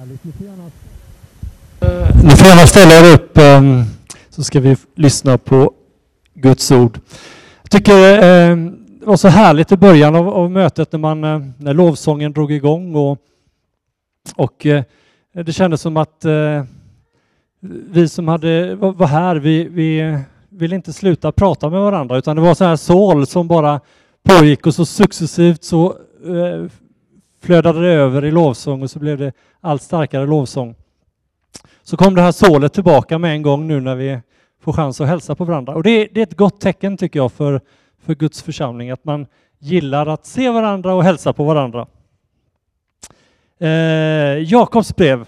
Härligt. Eh, ni får gärna ställa er upp um, så ska vi lyssna på Guds ord. Jag tycker um, det var så härligt i början av, av mötet när, man, uh, när lovsången drog igång och, och uh, det kändes som att uh, vi som hade, var, var här, vi, vi ville inte sluta prata med varandra utan det var så här sål som bara pågick och så successivt så flödade det över i lovsång och så blev det allt starkare lovsång. Så kom det här sålet tillbaka med en gång nu när vi får chans att hälsa på varandra. Och det är, det är ett gott tecken tycker jag för, för Guds församling, att man gillar att se varandra och hälsa på varandra. Eh, Jakobs brev.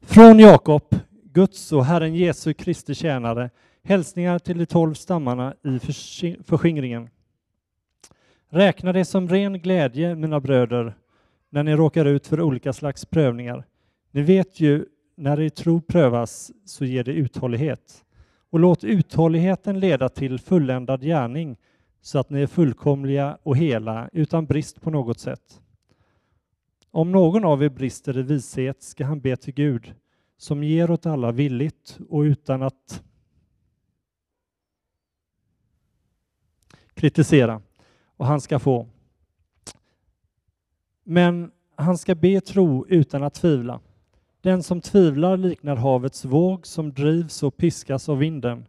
Från Jakob, Guds och Herren Jesu Kristi tjänare, hälsningar till de tolv stammarna i förskingringen. Räkna det som ren glädje, mina bröder, när ni råkar ut för olika slags prövningar. Ni vet ju, när er tro prövas så ger det uthållighet. Och låt uthålligheten leda till fulländad gärning så att ni är fullkomliga och hela utan brist på något sätt. Om någon av er brister i vishet ska han be till Gud som ger åt alla villigt och utan att kritisera och han ska få. Men han ska be tro utan att tvivla. Den som tvivlar liknar havets våg som drivs och piskas av vinden.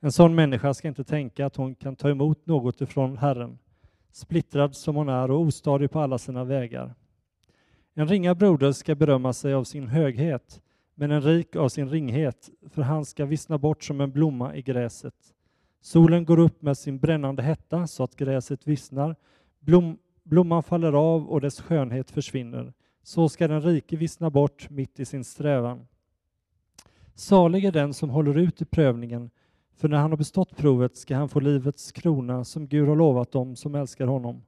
En sån människa ska inte tänka att hon kan ta emot något ifrån Herren, splittrad som hon är och ostadig på alla sina vägar. En ringa broder ska berömma sig av sin höghet, men en rik av sin ringhet, för han ska vissna bort som en blomma i gräset. Solen går upp med sin brännande hetta så att gräset vissnar. Blom, blomman faller av och dess skönhet försvinner. Så ska den rike vissna bort mitt i sin strävan. Salig är den som håller ut i prövningen, för när han har bestått provet ska han få livets krona som Gud har lovat dem som älskar honom.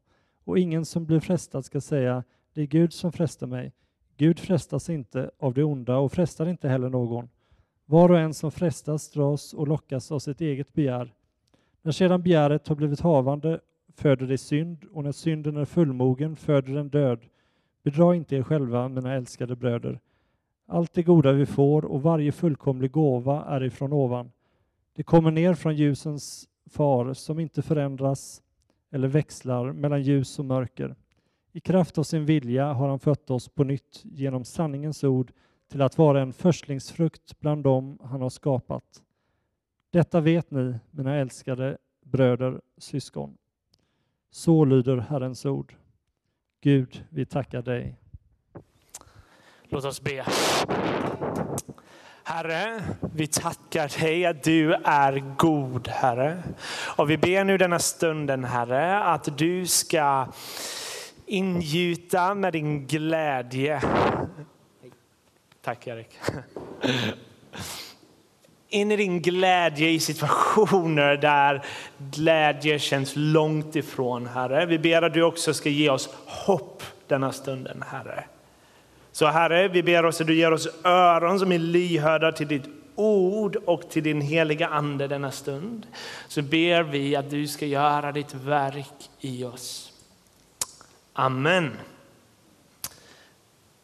Och ingen som blir frestad ska säga, det är Gud som frestar mig. Gud frestas inte av det onda och frestar inte heller någon. Var och en som frestas dras och lockas av sitt eget begär. När sedan begäret har blivit havande föder det synd och när synden är fullmogen föder den död. Bedra inte er själva, mina älskade bröder. Allt det goda vi får och varje fullkomlig gåva är ifrån ovan. Det kommer ner från ljusens far som inte förändras eller växlar mellan ljus och mörker. I kraft av sin vilja har han fött oss på nytt genom sanningens ord till att vara en förstlingsfrukt bland dem han har skapat. Detta vet ni, mina älskade bröder, syskon. Så lyder Herrens ord. Gud, vi tackar dig. Låt oss be. Herre, vi tackar dig att du är god, Herre. Och vi ber nu denna stunden, Herre, att du ska ingjuta med din glädje. Tack Erik in i din glädje i situationer där glädje känns långt ifrån, Herre. Vi ber att du också ska ge oss hopp denna stunden, Herre. Så Herre, vi ber oss att du ger oss öron som är lyhörda till ditt ord och till din heliga ande denna stund. Så ber vi att du ska göra ditt verk i oss. Amen.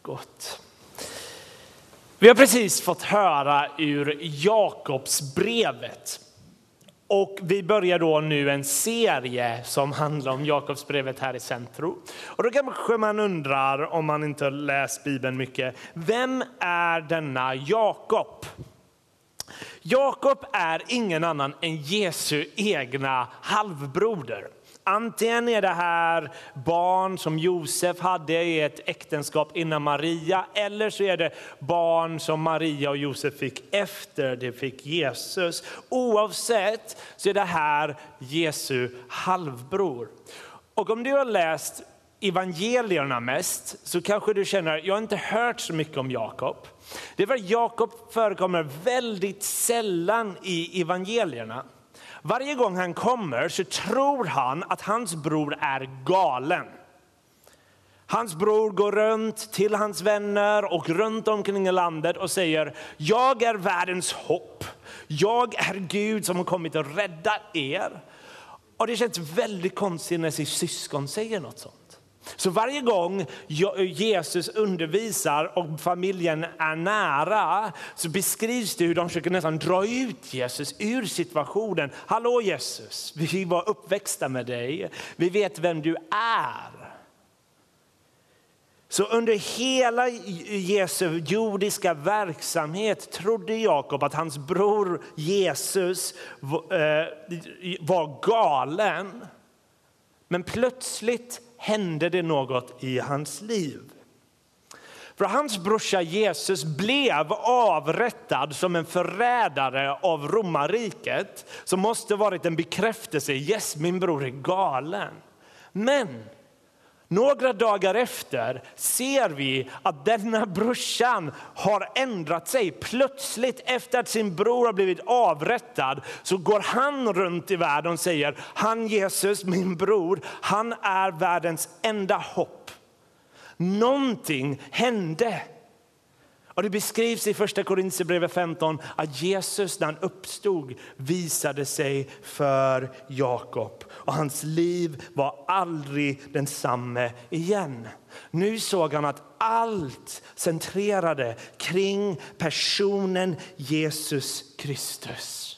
Gott. Vi har precis fått höra ur Jakobsbrevet. Och vi börjar då nu en serie som handlar om Jakobsbrevet här i Centro. Och då kanske man undrar, om man inte har läst Bibeln mycket, vem är denna Jakob? Jakob är ingen annan än Jesu egna halvbroder. Antingen är det här barn som Josef hade i ett äktenskap innan Maria, eller så är det barn som Maria och Josef fick efter de fick Jesus. Oavsett så är det här Jesu halvbror. Och om du har läst evangelierna mest så kanske du känner, jag har inte hört så mycket om Jakob. Det är för att Jakob förekommer väldigt sällan i evangelierna. Varje gång han kommer så tror han att hans bror är galen. Hans bror går runt till hans vänner och runt omkring i landet och säger, jag är världens hopp. Jag är Gud som har kommit att rädda er. Och det känns väldigt konstigt när sitt syskon säger något sånt. Så varje gång Jesus undervisar och familjen är nära så beskrivs det hur de försöker nästan dra ut Jesus ur situationen. Hallå Jesus, vi var uppväxta med dig. Vi vet vem du är. Så under hela Jesu jordiska verksamhet trodde Jakob att hans bror Jesus eh, var galen. Men plötsligt hände det något i hans liv. För hans brorsa Jesus blev avrättad som en förrädare av romarriket som måste varit en bekräftelse. Yes, min bror är galen. Men några dagar efter ser vi att denna brorsan har ändrat sig. Plötsligt efter att sin bror har blivit avrättad så går han runt i världen och säger han Jesus, min bror, han är världens enda hopp. Någonting hände. Och det beskrivs i första Korintierbrevet 15 att Jesus när han uppstod visade sig för Jakob och hans liv var aldrig densamme igen. Nu såg han att allt centrerade kring personen Jesus Kristus.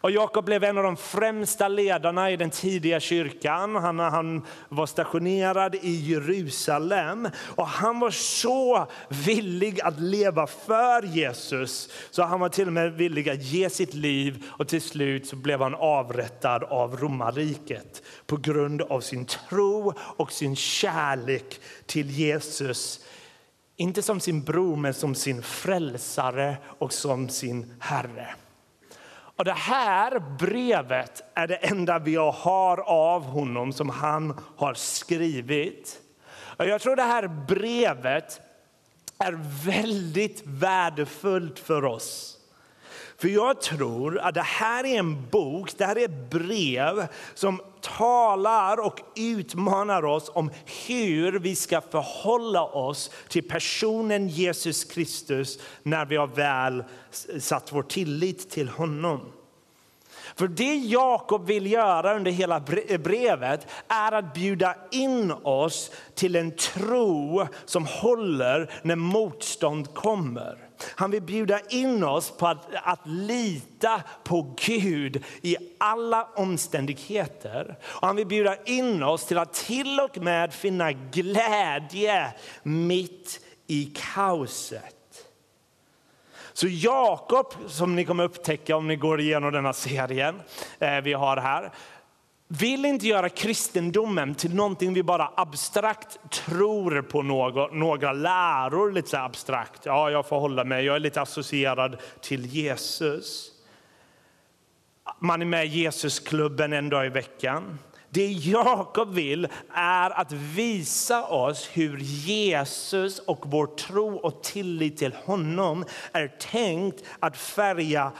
Och Jakob blev en av de främsta ledarna i den tidiga kyrkan. Han, han var stationerad i Jerusalem och han var så villig att leva för Jesus så han var till och med villig att ge sitt liv och till slut så blev han avrättad av romarriket på grund av sin tro och sin kärlek till Jesus. Inte som sin bror men som sin frälsare och som sin Herre. Och det här brevet är det enda vi har av honom som han har skrivit. Och jag tror det här brevet är väldigt värdefullt för oss. För jag tror att det här är en bok, det här är ett brev som talar och utmanar oss om hur vi ska förhålla oss till personen Jesus Kristus när vi har väl satt vår tillit till honom. För det Jakob vill göra under hela brevet är att bjuda in oss till en tro som håller när motstånd kommer. Han vill bjuda in oss på att, att lita på Gud i alla omständigheter. Och han vill bjuda in oss till att till och med finna glädje mitt i kaoset. Så Jakob, som ni kommer upptäcka om ni går igenom denna serien eh, vi har här, vill inte göra kristendomen till någonting vi bara abstrakt tror på några, några läror. Lite abstrakt. Ja, jag får hålla mig. Jag är lite associerad till Jesus. Man är med i Jesusklubben en dag i veckan. Det Jakob vill är att visa oss hur Jesus och vår tro och tillit till honom är tänkt att färga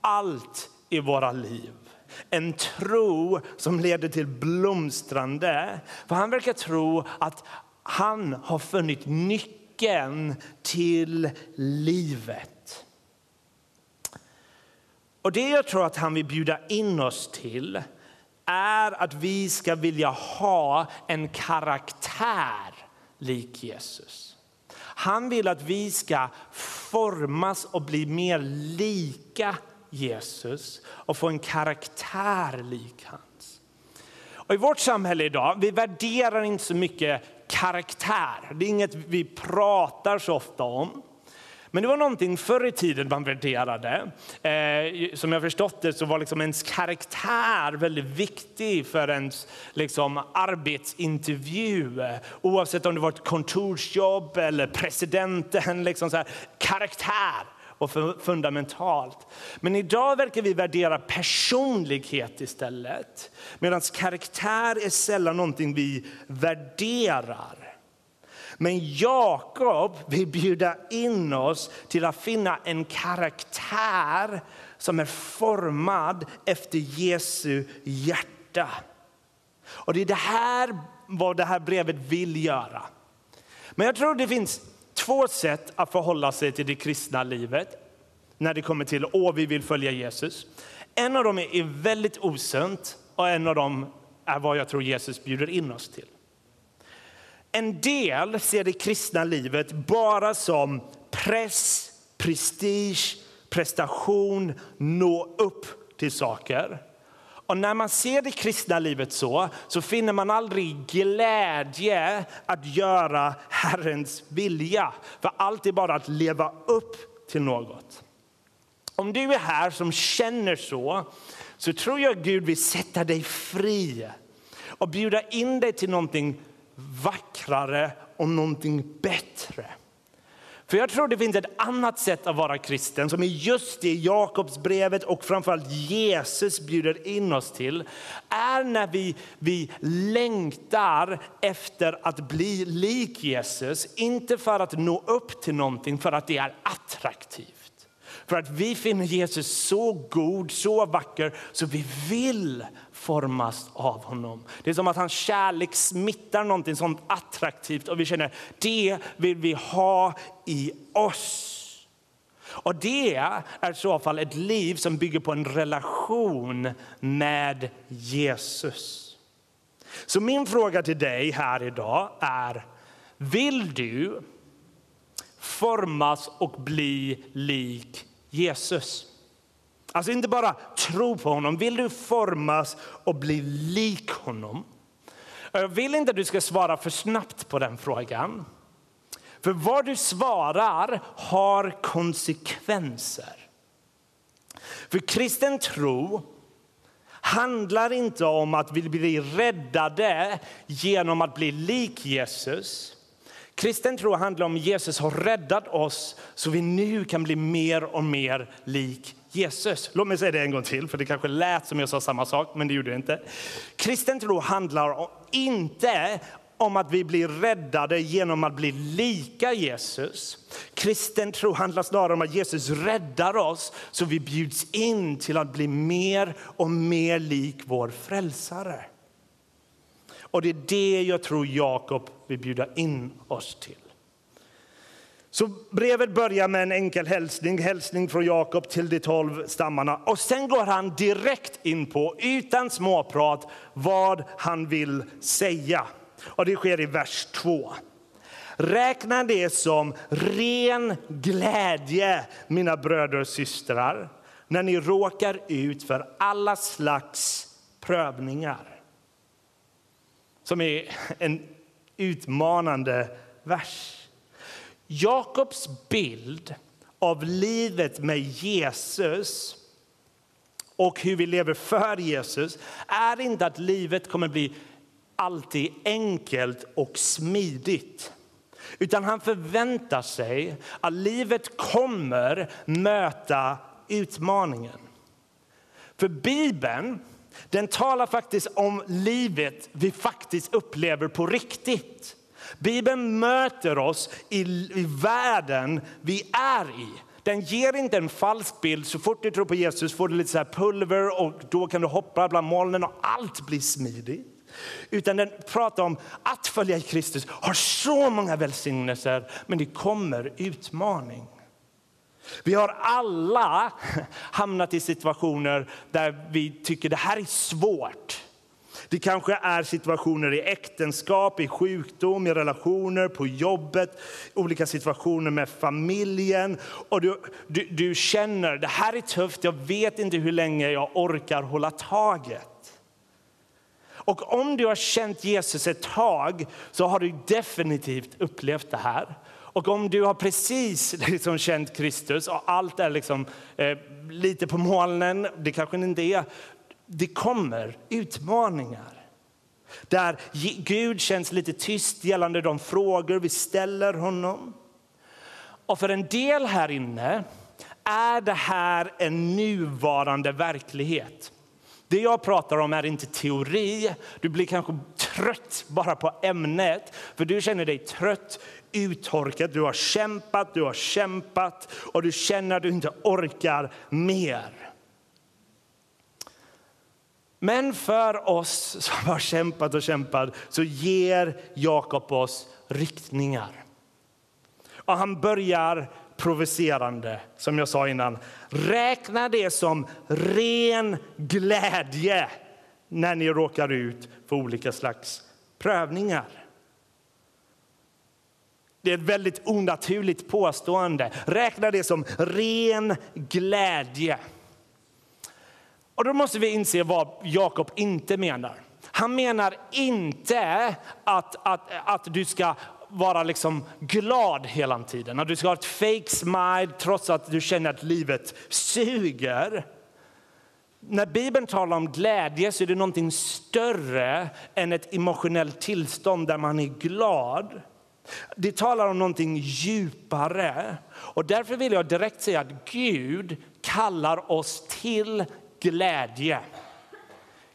allt i våra liv. En tro som leder till blomstrande. För han verkar tro att han har funnit nyckeln till livet. Och det jag tror att han vill bjuda in oss till är att vi ska vilja ha en karaktär lik Jesus. Han vill att vi ska formas och bli mer lika Jesus och få en karaktär lik hans. Och I vårt samhälle idag vi värderar inte så mycket karaktär. Det är inget vi pratar så ofta om. Men det var någonting förr i tiden man värderade. Eh, som jag förstått det så var liksom ens karaktär väldigt viktig för ens liksom, arbetsintervju. Oavsett om det var ett kontorsjobb eller presidenten. Liksom så här, karaktär och fundamentalt. Men idag verkar vi värdera personlighet istället. Medan karaktär är sällan någonting vi värderar. Men Jakob vill bjuda in oss till att finna en karaktär som är formad efter Jesu hjärta. Och det är det här vad det här brevet vill göra. Men jag tror det finns två sätt att förhålla sig till det kristna livet när det kommer till att vi vill följa Jesus. En av dem är väldigt osunt och en av dem är vad jag tror Jesus bjuder in oss till. En del ser det kristna livet bara som press, prestige, prestation, nå upp till saker. Och när man ser det kristna livet så, så finner man aldrig glädje att göra Herrens vilja. För allt är bara att leva upp till något. Om du är här som känner så, så tror jag Gud vill sätta dig fri och bjuda in dig till någonting vackrare och någonting bättre. För jag tror det finns ett annat sätt att vara kristen som är just det Jakobsbrevet och framförallt Jesus bjuder in oss till. Är när vi, vi längtar efter att bli lik Jesus. Inte för att nå upp till någonting, för att det är attraktivt. För att vi finner Jesus så god, så vacker, så vi vill formas av honom. Det är som att hans kärlek smittar någonting sånt attraktivt och vi känner det vill vi ha i oss. Och det är i så fall ett liv som bygger på en relation med Jesus. Så min fråga till dig här idag är, vill du formas och bli lik Jesus? Alltså inte bara tro på honom. Vill du formas och bli lik honom? Jag vill inte att du ska svara för snabbt på den frågan. För vad du svarar har konsekvenser. För kristen tro handlar inte om att vi blir räddade genom att bli lik Jesus. Kristen tro handlar om att Jesus har räddat oss så vi nu kan bli mer och mer lik Jesus. Låt mig säga det en gång till, för det kanske lät som jag sa samma sak, men det gjorde det inte. Kristen tro handlar inte om att vi blir räddade genom att bli lika Jesus. Kristen tro handlar snarare om att Jesus räddar oss så vi bjuds in till att bli mer och mer lik vår frälsare. Och det är det jag tror Jakob vill bjuda in oss till. Så brevet börjar med en enkel hälsning, hälsning från Jakob till de tolv stammarna. Och sen går han direkt in på, utan småprat, vad han vill säga. Och det sker i vers 2. Räkna det som ren glädje, mina bröder och systrar, när ni råkar ut för alla slags prövningar. Som är en utmanande vers. Jakobs bild av livet med Jesus och hur vi lever för Jesus är inte att livet kommer bli alltid enkelt och smidigt. Utan han förväntar sig att livet kommer möta utmaningen. För Bibeln den talar faktiskt om livet vi faktiskt upplever på riktigt. Bibeln möter oss i, i världen vi är i. Den ger inte en falsk bild. Så fort du tror på Jesus får du lite så pulver och då kan du hoppa bland molnen och allt blir smidigt. Utan den pratar om att följa Kristus har så många välsignelser, men det kommer utmaning. Vi har alla hamnat i situationer där vi tycker det här är svårt. Det kanske är situationer i äktenskap, i sjukdom, i relationer, på jobbet, olika situationer med familjen. Och du, du, du känner det här är tufft, jag vet inte hur länge jag orkar hålla taget. Och om du har känt Jesus ett tag så har du definitivt upplevt det här. Och om du har precis liksom känt Kristus och allt är liksom, eh, lite på molnen, det kanske inte är, det kommer utmaningar. Där Gud känns lite tyst gällande de frågor vi ställer honom. Och för en del här inne är det här en nuvarande verklighet. Det jag pratar om är inte teori. Du blir kanske trött bara på ämnet, för du känner dig trött, uttorkad. Du har kämpat, du har kämpat och du känner att du inte orkar mer. Men för oss som har kämpat och kämpat så ger Jakob oss riktningar. Och han börjar provocerande, som jag sa innan. Räkna det som ren glädje när ni råkar ut för olika slags prövningar. Det är ett väldigt onaturligt påstående. Räkna det som ren glädje. Och då måste vi inse vad Jakob inte menar. Han menar inte att, att, att du ska vara liksom glad hela tiden. Att du ska ha ett fake smile trots att du känner att livet suger. När Bibeln talar om glädje så är det någonting större än ett emotionellt tillstånd där man är glad. Det talar om någonting djupare. Och därför vill jag direkt säga att Gud kallar oss till glädje.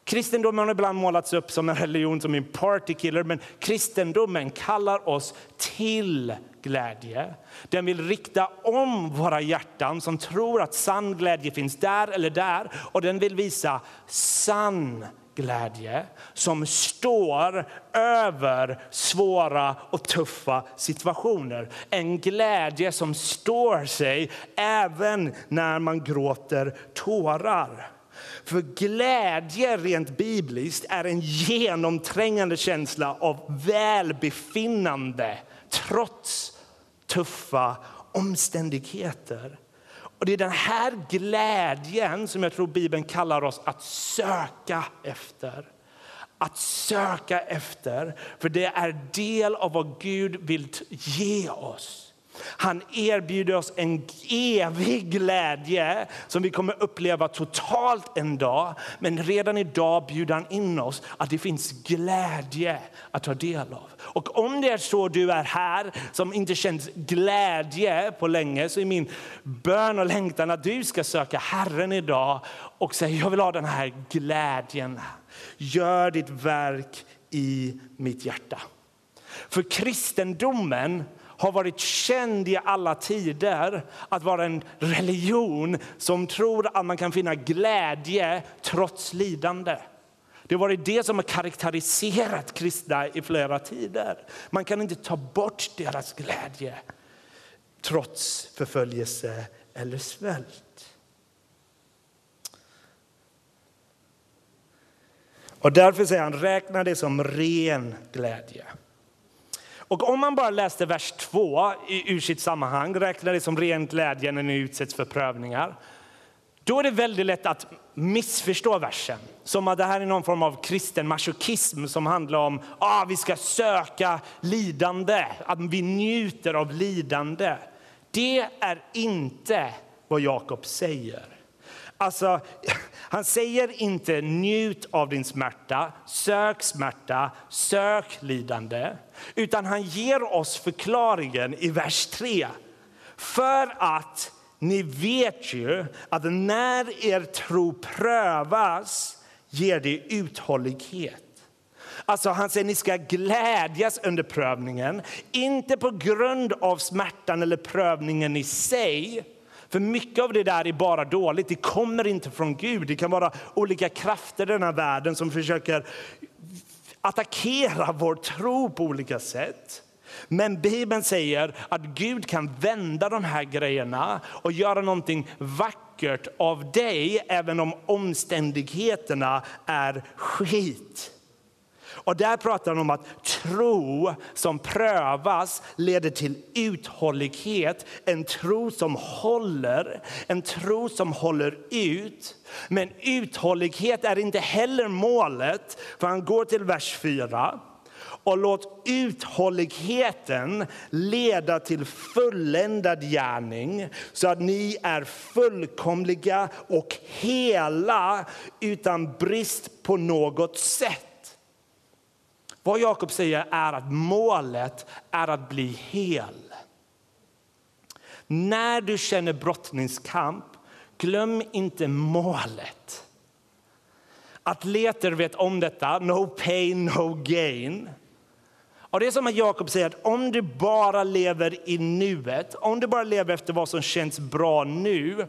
Kristendomen har ibland målats upp som en religion som en partykiller, men kristendomen kallar oss till glädje. Den vill rikta om våra hjärtan som tror att sann glädje finns där eller där och den vill visa sann glädje som står över svåra och tuffa situationer. En glädje som står sig även när man gråter tårar. För glädje rent bibliskt är en genomträngande känsla av välbefinnande trots tuffa omständigheter. Och Det är den här glädjen som jag tror Bibeln kallar oss att söka efter. Att söka efter, för det är del av vad Gud vill ge oss. Han erbjuder oss en evig glädje som vi kommer uppleva totalt en dag. Men redan idag bjuder han in oss att det finns glädje att ta del av. Och om det är så du är här som inte känt glädje på länge så är min bön och längtan att du ska söka Herren idag och säga jag vill ha den här glädjen. Gör ditt verk i mitt hjärta. För kristendomen har varit känd i alla tider att vara en religion som tror att man kan finna glädje trots lidande. Det har varit det som har karaktäriserat kristna i flera tider. Man kan inte ta bort deras glädje trots förföljelse eller svält. Och därför säger han, räkna det som ren glädje. Och om man bara läste vers 2 ur sitt sammanhang, räknar det som ren glädje när ni utsätts för prövningar, då är det väldigt lätt att missförstå versen. Som att det här är någon form av kristen masochism som handlar om att ah, vi ska söka lidande, att vi njuter av lidande. Det är inte vad Jakob säger. Alltså, han säger inte njut av din smärta, sök smärta, sök lidande. Utan han ger oss förklaringen i vers 3. För att ni vet ju att när er tro prövas ger det uthållighet. Alltså han säger ni ska glädjas under prövningen, inte på grund av smärtan eller prövningen i sig, för mycket av det där är bara dåligt. Det kommer inte från Gud. Det kan vara olika krafter i den här världen som försöker attackera vår tro på olika sätt. Men Bibeln säger att Gud kan vända de här grejerna och göra någonting vackert av dig även om omständigheterna är skit. Och där pratar han om att tro som prövas leder till uthållighet. En tro som håller, en tro som håller ut. Men uthållighet är inte heller målet, för han går till vers 4 och låt uthålligheten leda till fulländad gärning så att ni är fullkomliga och hela utan brist på något sätt. Vad Jakob säger är att målet är att bli hel. När du känner brottningskamp, glöm inte målet. Atleter vet om detta, no pain, no gain. Och det är som att Jakob säger att om du bara lever i nuet, om du bara lever efter vad som känns bra nu,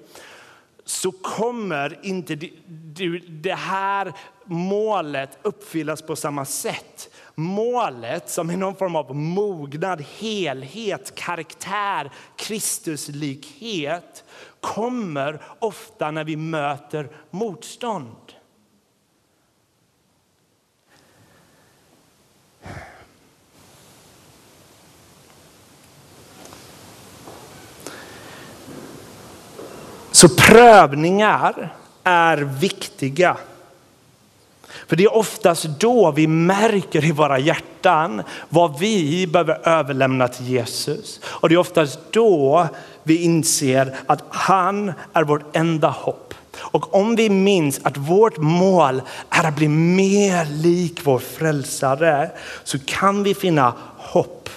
så kommer inte det här målet uppfyllas på samma sätt målet som är någon form av mognad, helhet, karaktär, Kristuslikhet kommer ofta när vi möter motstånd. Så prövningar är viktiga. För det är oftast då vi märker i våra hjärtan vad vi behöver överlämna till Jesus. Och det är oftast då vi inser att han är vårt enda hopp. Och om vi minns att vårt mål är att bli mer lik vår frälsare så kan vi finna hopp.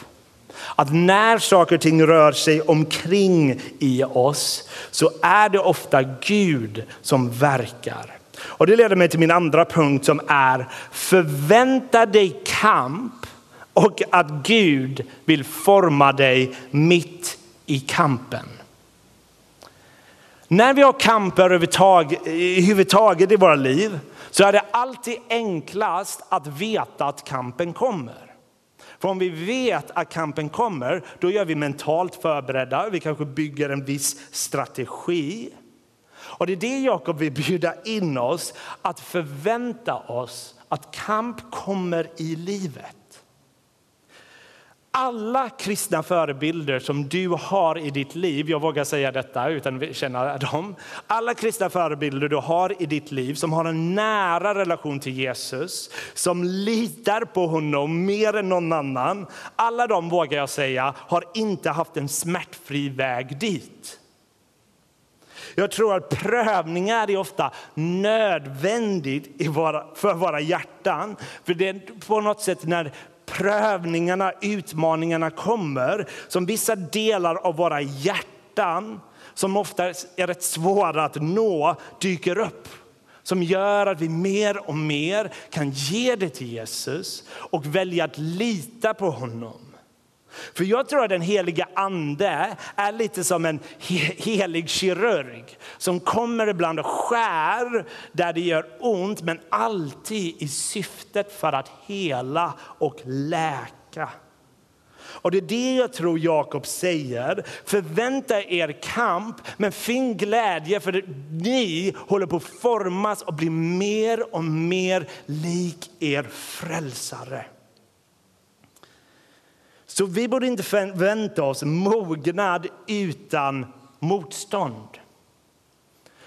Att när saker och ting rör sig omkring i oss så är det ofta Gud som verkar. Och det leder mig till min andra punkt som är förvänta dig kamp och att Gud vill forma dig mitt i kampen. När vi har kamper överhuvudtaget i våra liv så är det alltid enklast att veta att kampen kommer. För om vi vet att kampen kommer, då gör vi mentalt förberedda. Vi kanske bygger en viss strategi. Och det är det Jakob vill bjuda in oss, att förvänta oss att kamp kommer i livet. Alla kristna förebilder som du har i ditt liv, jag vågar säga detta utan att känna dem. Alla kristna förebilder du har i ditt liv som har en nära relation till Jesus, som litar på honom mer än någon annan. Alla de vågar jag säga har inte haft en smärtfri väg dit. Jag tror att prövningar är ofta nödvändigt för våra hjärtan. För det är på något sätt när prövningarna, utmaningarna kommer som vissa delar av våra hjärtan som ofta är rätt svåra att nå dyker upp som gör att vi mer och mer kan ge det till Jesus och välja att lita på honom. För jag tror att den heliga ande är lite som en helig kirurg som kommer ibland och skär där det gör ont men alltid i syftet för att hela och läka. Och det är det jag tror Jakob säger. Förvänta er kamp, men finn glädje för ni håller på att formas och bli mer och mer lik er frälsare. Så vi borde inte förvänta oss mognad utan motstånd.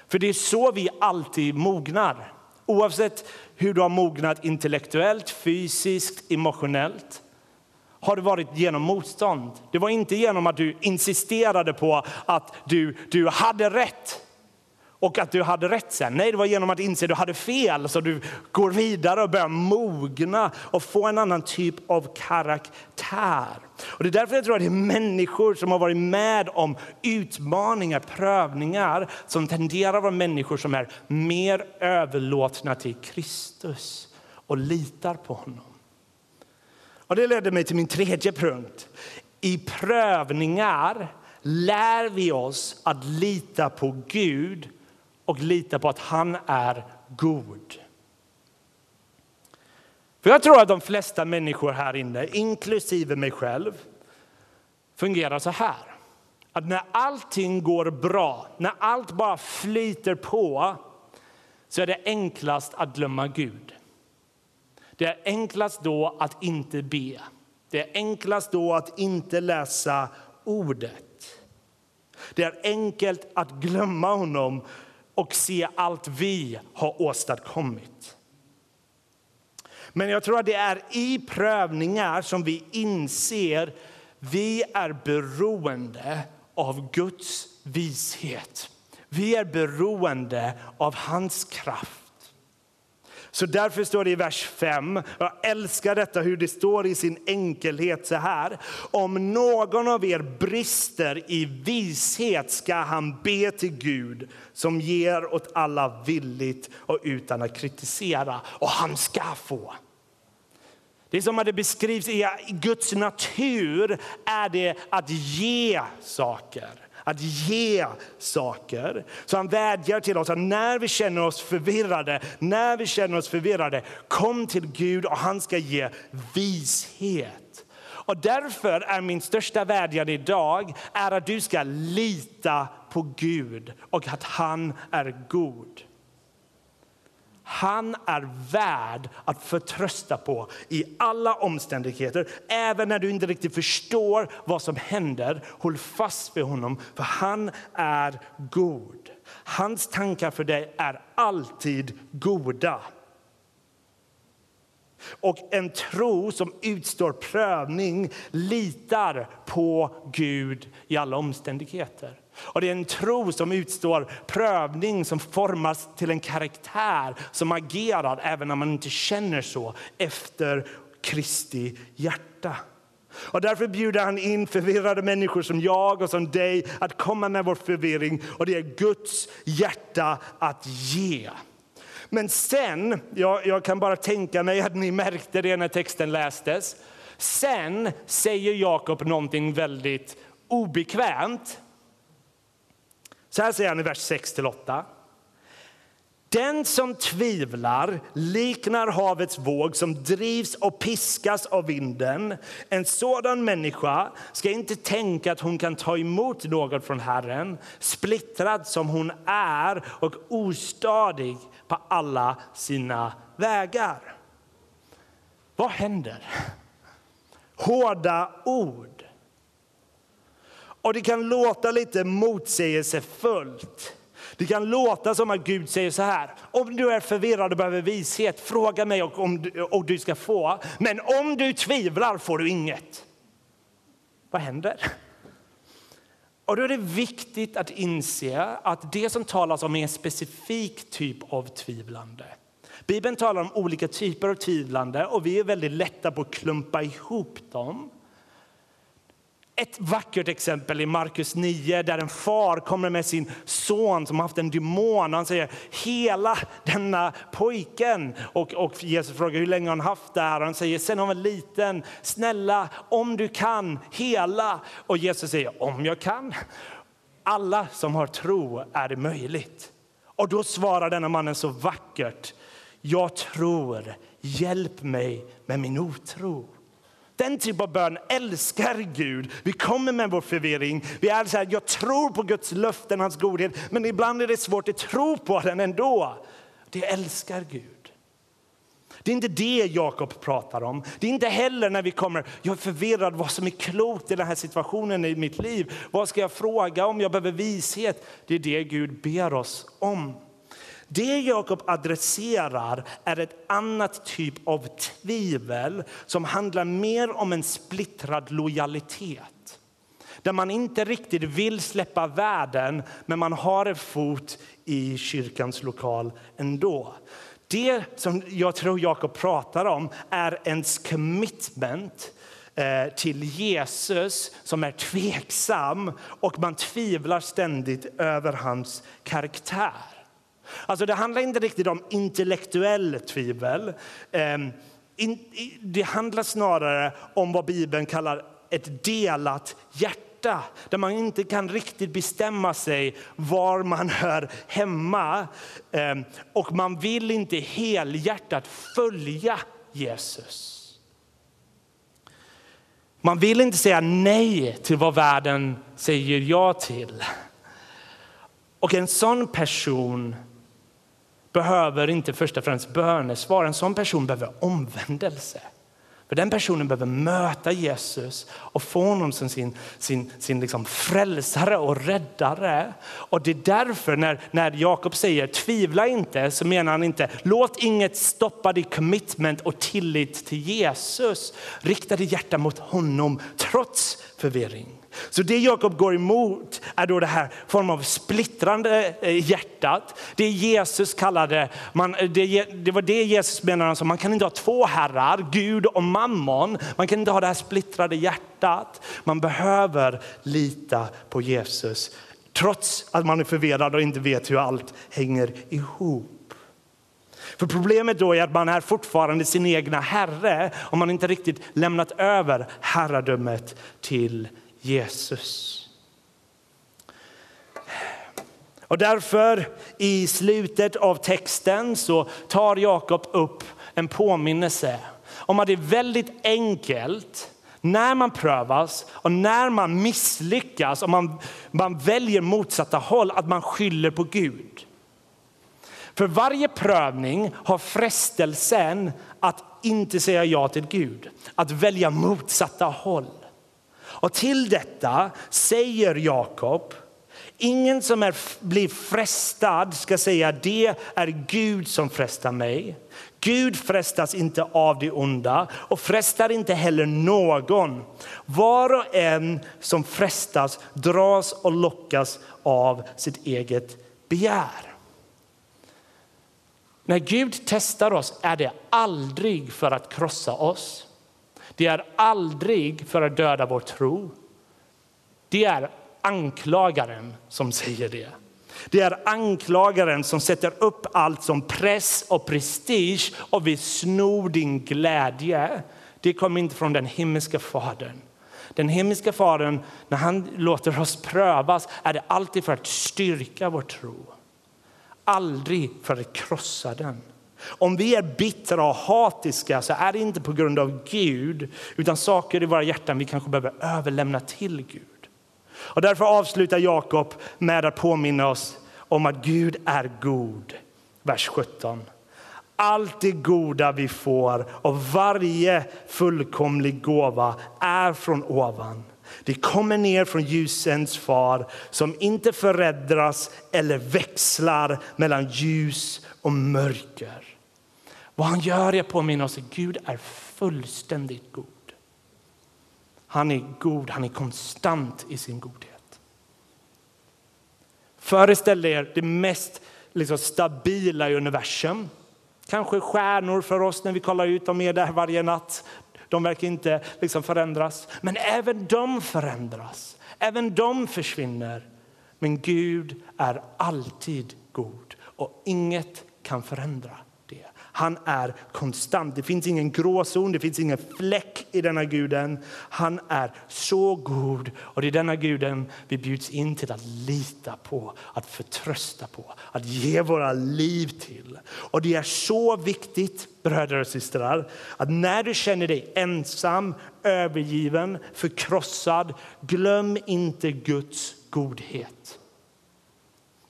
För det är så vi alltid mognar. Oavsett hur du har mognat intellektuellt, fysiskt, emotionellt har det varit genom motstånd. Det var inte genom att du insisterade på att du, du hade rätt och att du hade rätt sen. Nej, det var genom att inse att du hade fel så du går vidare och börjar mogna och få en annan typ av karaktär. Och det är därför jag tror att det är människor som har varit med om utmaningar, prövningar som tenderar att vara människor som är mer överlåtna till Kristus och litar på honom. Och det ledde mig till min tredje punkt. I prövningar lär vi oss att lita på Gud och lita på att han är god. För jag tror att de flesta människor här inne, inklusive mig själv, fungerar så här. Att när allting går bra, när allt bara flyter på, så är det enklast att glömma Gud. Det är enklast då att inte be. Det är enklast då att inte läsa ordet. Det är enkelt att glömma honom och se allt vi har åstadkommit. Men jag tror att det är i prövningar som vi inser vi är beroende av Guds vishet. Vi är beroende av hans kraft. Så därför står det i vers 5, jag älskar detta hur det står i sin enkelhet så här. Om någon av er brister i vishet ska han be till Gud som ger åt alla villigt och utan att kritisera. Och han ska få. Det är som att det beskrivs i Guds natur är det att ge saker att ge saker. Så han vädjar till oss att när vi känner oss förvirrade, när vi känner oss förvirrade, kom till Gud och han ska ge vishet. Och därför är min största vädjan idag är att du ska lita på Gud och att han är god. Han är värd att förtrösta på i alla omständigheter. Även när du inte riktigt förstår vad som händer, håll fast vid honom, för han är god. Hans tankar för dig är alltid goda. Och en tro som utstår prövning litar på Gud i alla omständigheter. Och det är en tro som utstår prövning, som formas till en karaktär som agerar även när man inte känner så, efter Kristi hjärta. Och därför bjuder han in förvirrade människor som jag och som dig att komma med vår förvirring. Och det är Guds hjärta att ge. Men sen, jag, jag kan bara tänka mig att ni märkte det när texten lästes. Sen säger Jakob någonting väldigt obekvämt. Så här säger han i vers 6-8. Den som tvivlar liknar havets våg som drivs och piskas av vinden. En sådan människa ska inte tänka att hon kan ta emot något från Herren. Splittrad som hon är och ostadig på alla sina vägar. Vad händer? Hårda ord. Och det kan låta lite motsägelsefullt. Det kan låta som att Gud säger så här. Om du är förvirrad och behöver vishet, fråga mig och, om du, och du ska få. Men om du tvivlar får du inget. Vad händer? Och då är det viktigt att inse att det som talas om är en specifik typ av tvivlande. Bibeln talar om olika typer av tvivlande och vi är väldigt lätta på att klumpa ihop dem. Ett vackert exempel i Markus 9 där en far kommer med sin son som haft en demon. Han säger hela denna pojken. Och, och Jesus frågar hur länge han haft det här. Han säger sen han var liten. Snälla, om du kan, hela. Och Jesus säger om jag kan. Alla som har tro är det möjligt. Och då svarar denna mannen så vackert. Jag tror, hjälp mig med min otro. Den typ av bön älskar Gud. Vi kommer med vår förvirring. Vi är så här, jag tror på Guds löften, hans godhet, men ibland är det svårt att tro på den ändå. Det älskar Gud. Det är inte det Jakob pratar om. Det är inte heller när vi kommer, jag är förvirrad vad som är klokt i den här situationen i mitt liv. Vad ska jag fråga om? Jag behöver vishet. Det är det Gud ber oss om. Det Jakob adresserar är ett annat typ av tvivel som handlar mer om en splittrad lojalitet. Där man inte riktigt vill släppa världen, men man har en fot i kyrkans lokal ändå. Det som jag tror Jakob pratar om är ens commitment eh, till Jesus som är tveksam och man tvivlar ständigt över hans karaktär. Alltså det handlar inte riktigt om intellektuell tvivel. Ehm, det handlar snarare om vad Bibeln kallar ett delat hjärta där man inte kan riktigt bestämma sig var man hör hemma. Ehm, och man vill inte helhjärtat följa Jesus. Man vill inte säga nej till vad världen säger ja till. Och en sån person behöver inte först och främst bönesvar. En sån person behöver omvändelse. För Den personen behöver möta Jesus och få honom som sin, sin, sin liksom frälsare och räddare. Och Det är därför när, när Jakob säger tvivla inte så menar han inte låt inget stoppa ditt commitment och tillit till Jesus. Rikta ditt hjärta mot honom trots förvirring. Så det Jakob går emot är då det här form av splittrande eh, hjärtat. Det Jesus kallade, man, eh, det, det var det Jesus menade, alltså, man kan inte ha två herrar, Gud och mammon. Man kan inte ha det här splittrade hjärtat. Man behöver lita på Jesus trots att man är förvirrad och inte vet hur allt hänger ihop. För problemet då är att man är fortfarande sin egna herre om man inte riktigt lämnat över herradömet till Jesus. Och därför i slutet av texten så tar Jakob upp en påminnelse om att det är väldigt enkelt när man prövas och när man misslyckas och man, man väljer motsatta håll att man skyller på Gud. För varje prövning har frestelsen att inte säga ja till Gud, att välja motsatta håll. Och till detta säger Jakob, ingen som är, blir frestad ska säga det är Gud som frestar mig. Gud frestas inte av det onda och frestar inte heller någon. Var och en som frestas dras och lockas av sitt eget begär. När Gud testar oss är det aldrig för att krossa oss. Det är aldrig för att döda vår tro. Det är anklagaren som säger det. Det är anklagaren som sätter upp allt som press och prestige och vill sno din glädje. Det kommer inte från den himmelska fadern. Den himmelska fadern, när han låter oss prövas, är det alltid för att styrka vår tro. Aldrig för att krossa den. Om vi är bittra och hatiska så är det inte på grund av Gud utan saker i våra hjärtan vi kanske behöver överlämna till Gud. Och därför avslutar Jakob med att påminna oss om att Gud är god. Vers 17. Allt det goda vi får och varje fullkomlig gåva är från ovan. Det kommer ner från ljusens far som inte förändras eller växlar mellan ljus och mörker. Vad han gör är att påminna oss att Gud är fullständigt god. Han är god, han är konstant i sin godhet. Föreställ er det mest liksom, stabila i universum. Kanske stjärnor för oss när vi kollar ut, de är där varje natt. De verkar inte liksom förändras. Men även de förändras. Även de försvinner. Men Gud är alltid god och inget kan förändra. Han är konstant. Det finns ingen gråzon, det finns ingen fläck i denna guden. Han är så god och det är denna guden vi bjuds in till att lita på, att förtrösta på, att ge våra liv till. Och det är så viktigt, bröder och systrar, att när du känner dig ensam, övergiven, förkrossad, glöm inte Guds godhet.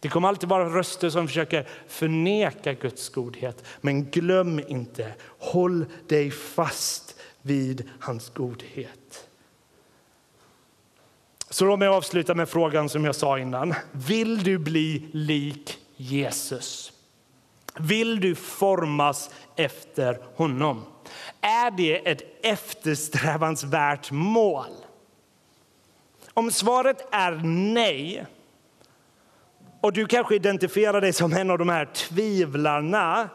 Det kommer alltid vara röster som försöker förneka Guds godhet. Men glöm inte, håll dig fast vid hans godhet. Så låt mig avsluta med frågan som jag sa innan. Vill du bli lik Jesus? Vill du formas efter honom? Är det ett eftersträvansvärt mål? Om svaret är nej, och du kanske identifierar dig som en av de här tvivlarna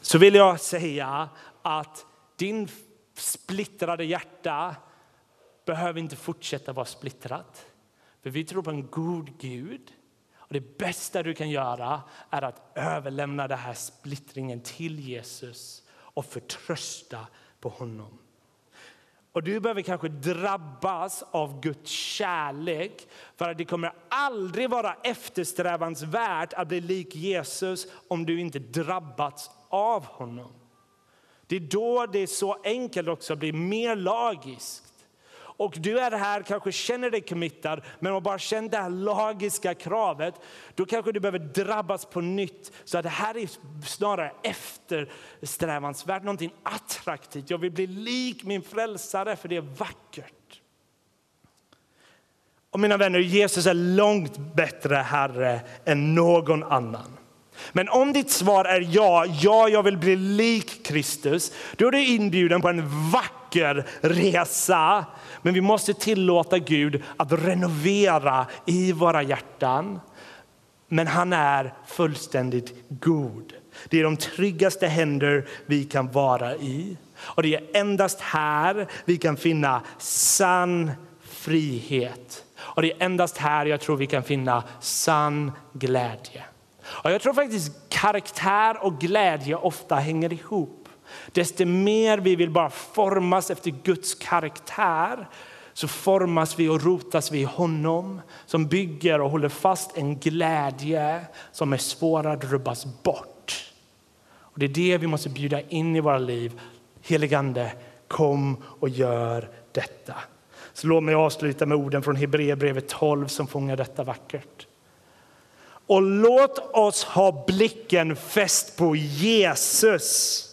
så vill jag säga att din splittrade hjärta behöver inte fortsätta vara splittrat. För vi tror på en god Gud. Och Det bästa du kan göra är att överlämna den här splittringen till Jesus och förtrösta på honom. Och du behöver kanske drabbas av Guds kärlek för att det kommer aldrig vara eftersträvansvärt att bli lik Jesus om du inte drabbats av honom. Det är då det är så enkelt också blir mer lagiskt. Och du är här, kanske känner dig committad, men har bara känt det här lagiska kravet, då kanske du behöver drabbas på nytt. Så att det här är snarare eftersträvansvärt, någonting attraktivt. Jag vill bli lik min frälsare för det är vackert. Och mina vänner, Jesus är långt bättre Herre än någon annan. Men om ditt svar är ja, ja, jag vill bli lik Kristus, då är du inbjuden på en vacker resa. Men vi måste tillåta Gud att renovera i våra hjärtan. Men han är fullständigt god. Det är de tryggaste händer vi kan vara i. Och det är endast här vi kan finna sann frihet. Och det är endast här jag tror vi kan finna sann glädje. Och jag tror faktiskt karaktär och glädje ofta hänger ihop. Desto mer vi vill bara formas efter Guds karaktär så formas vi och rotas vi i honom som bygger och håller fast en glädje som är svår att rubbas bort. Och det är det vi måste bjuda in i våra liv. Heligande, kom och gör detta. Så låt mig avsluta med orden från Hebreerbrevet 12 som fångar detta vackert. Och låt oss ha blicken fäst på Jesus,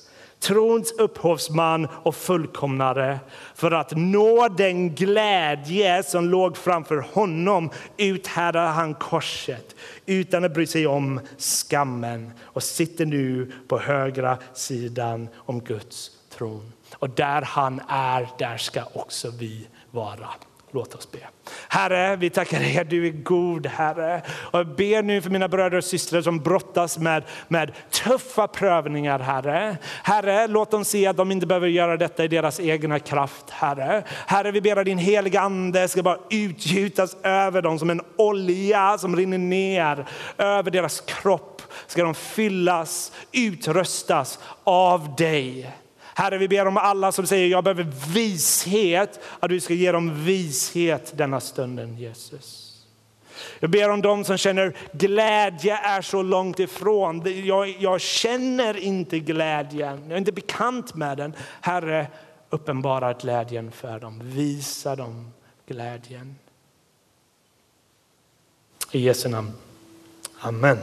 trons upphovsman och fullkomnare, för att nå den glädje som låg framför honom uthärdade han korset utan att bry sig om skammen och sitter nu på högra sidan om Guds tron. Och där han är, där ska också vi vara. Låt oss be. Herre, vi tackar dig att du är god, Herre. Och jag ber nu för mina bröder och systrar som brottas med, med tuffa prövningar, Herre. Herre, låt dem se att de inte behöver göra detta i deras egna kraft, Herre. Herre, vi ber att din heliga Ande ska bara utgjutas över dem som en olja som rinner ner över deras kropp. Ska de fyllas, utrustas av dig. Herre, vi ber om alla som säger jag behöver vishet, att du ska ge dem vishet denna stunden, Jesus. Jag ber om dem som känner glädje är så långt ifrån. Jag, jag känner inte glädjen, jag är inte bekant med den. Herre, uppenbara glädjen för dem. Visa dem glädjen. I Jesu namn. Amen.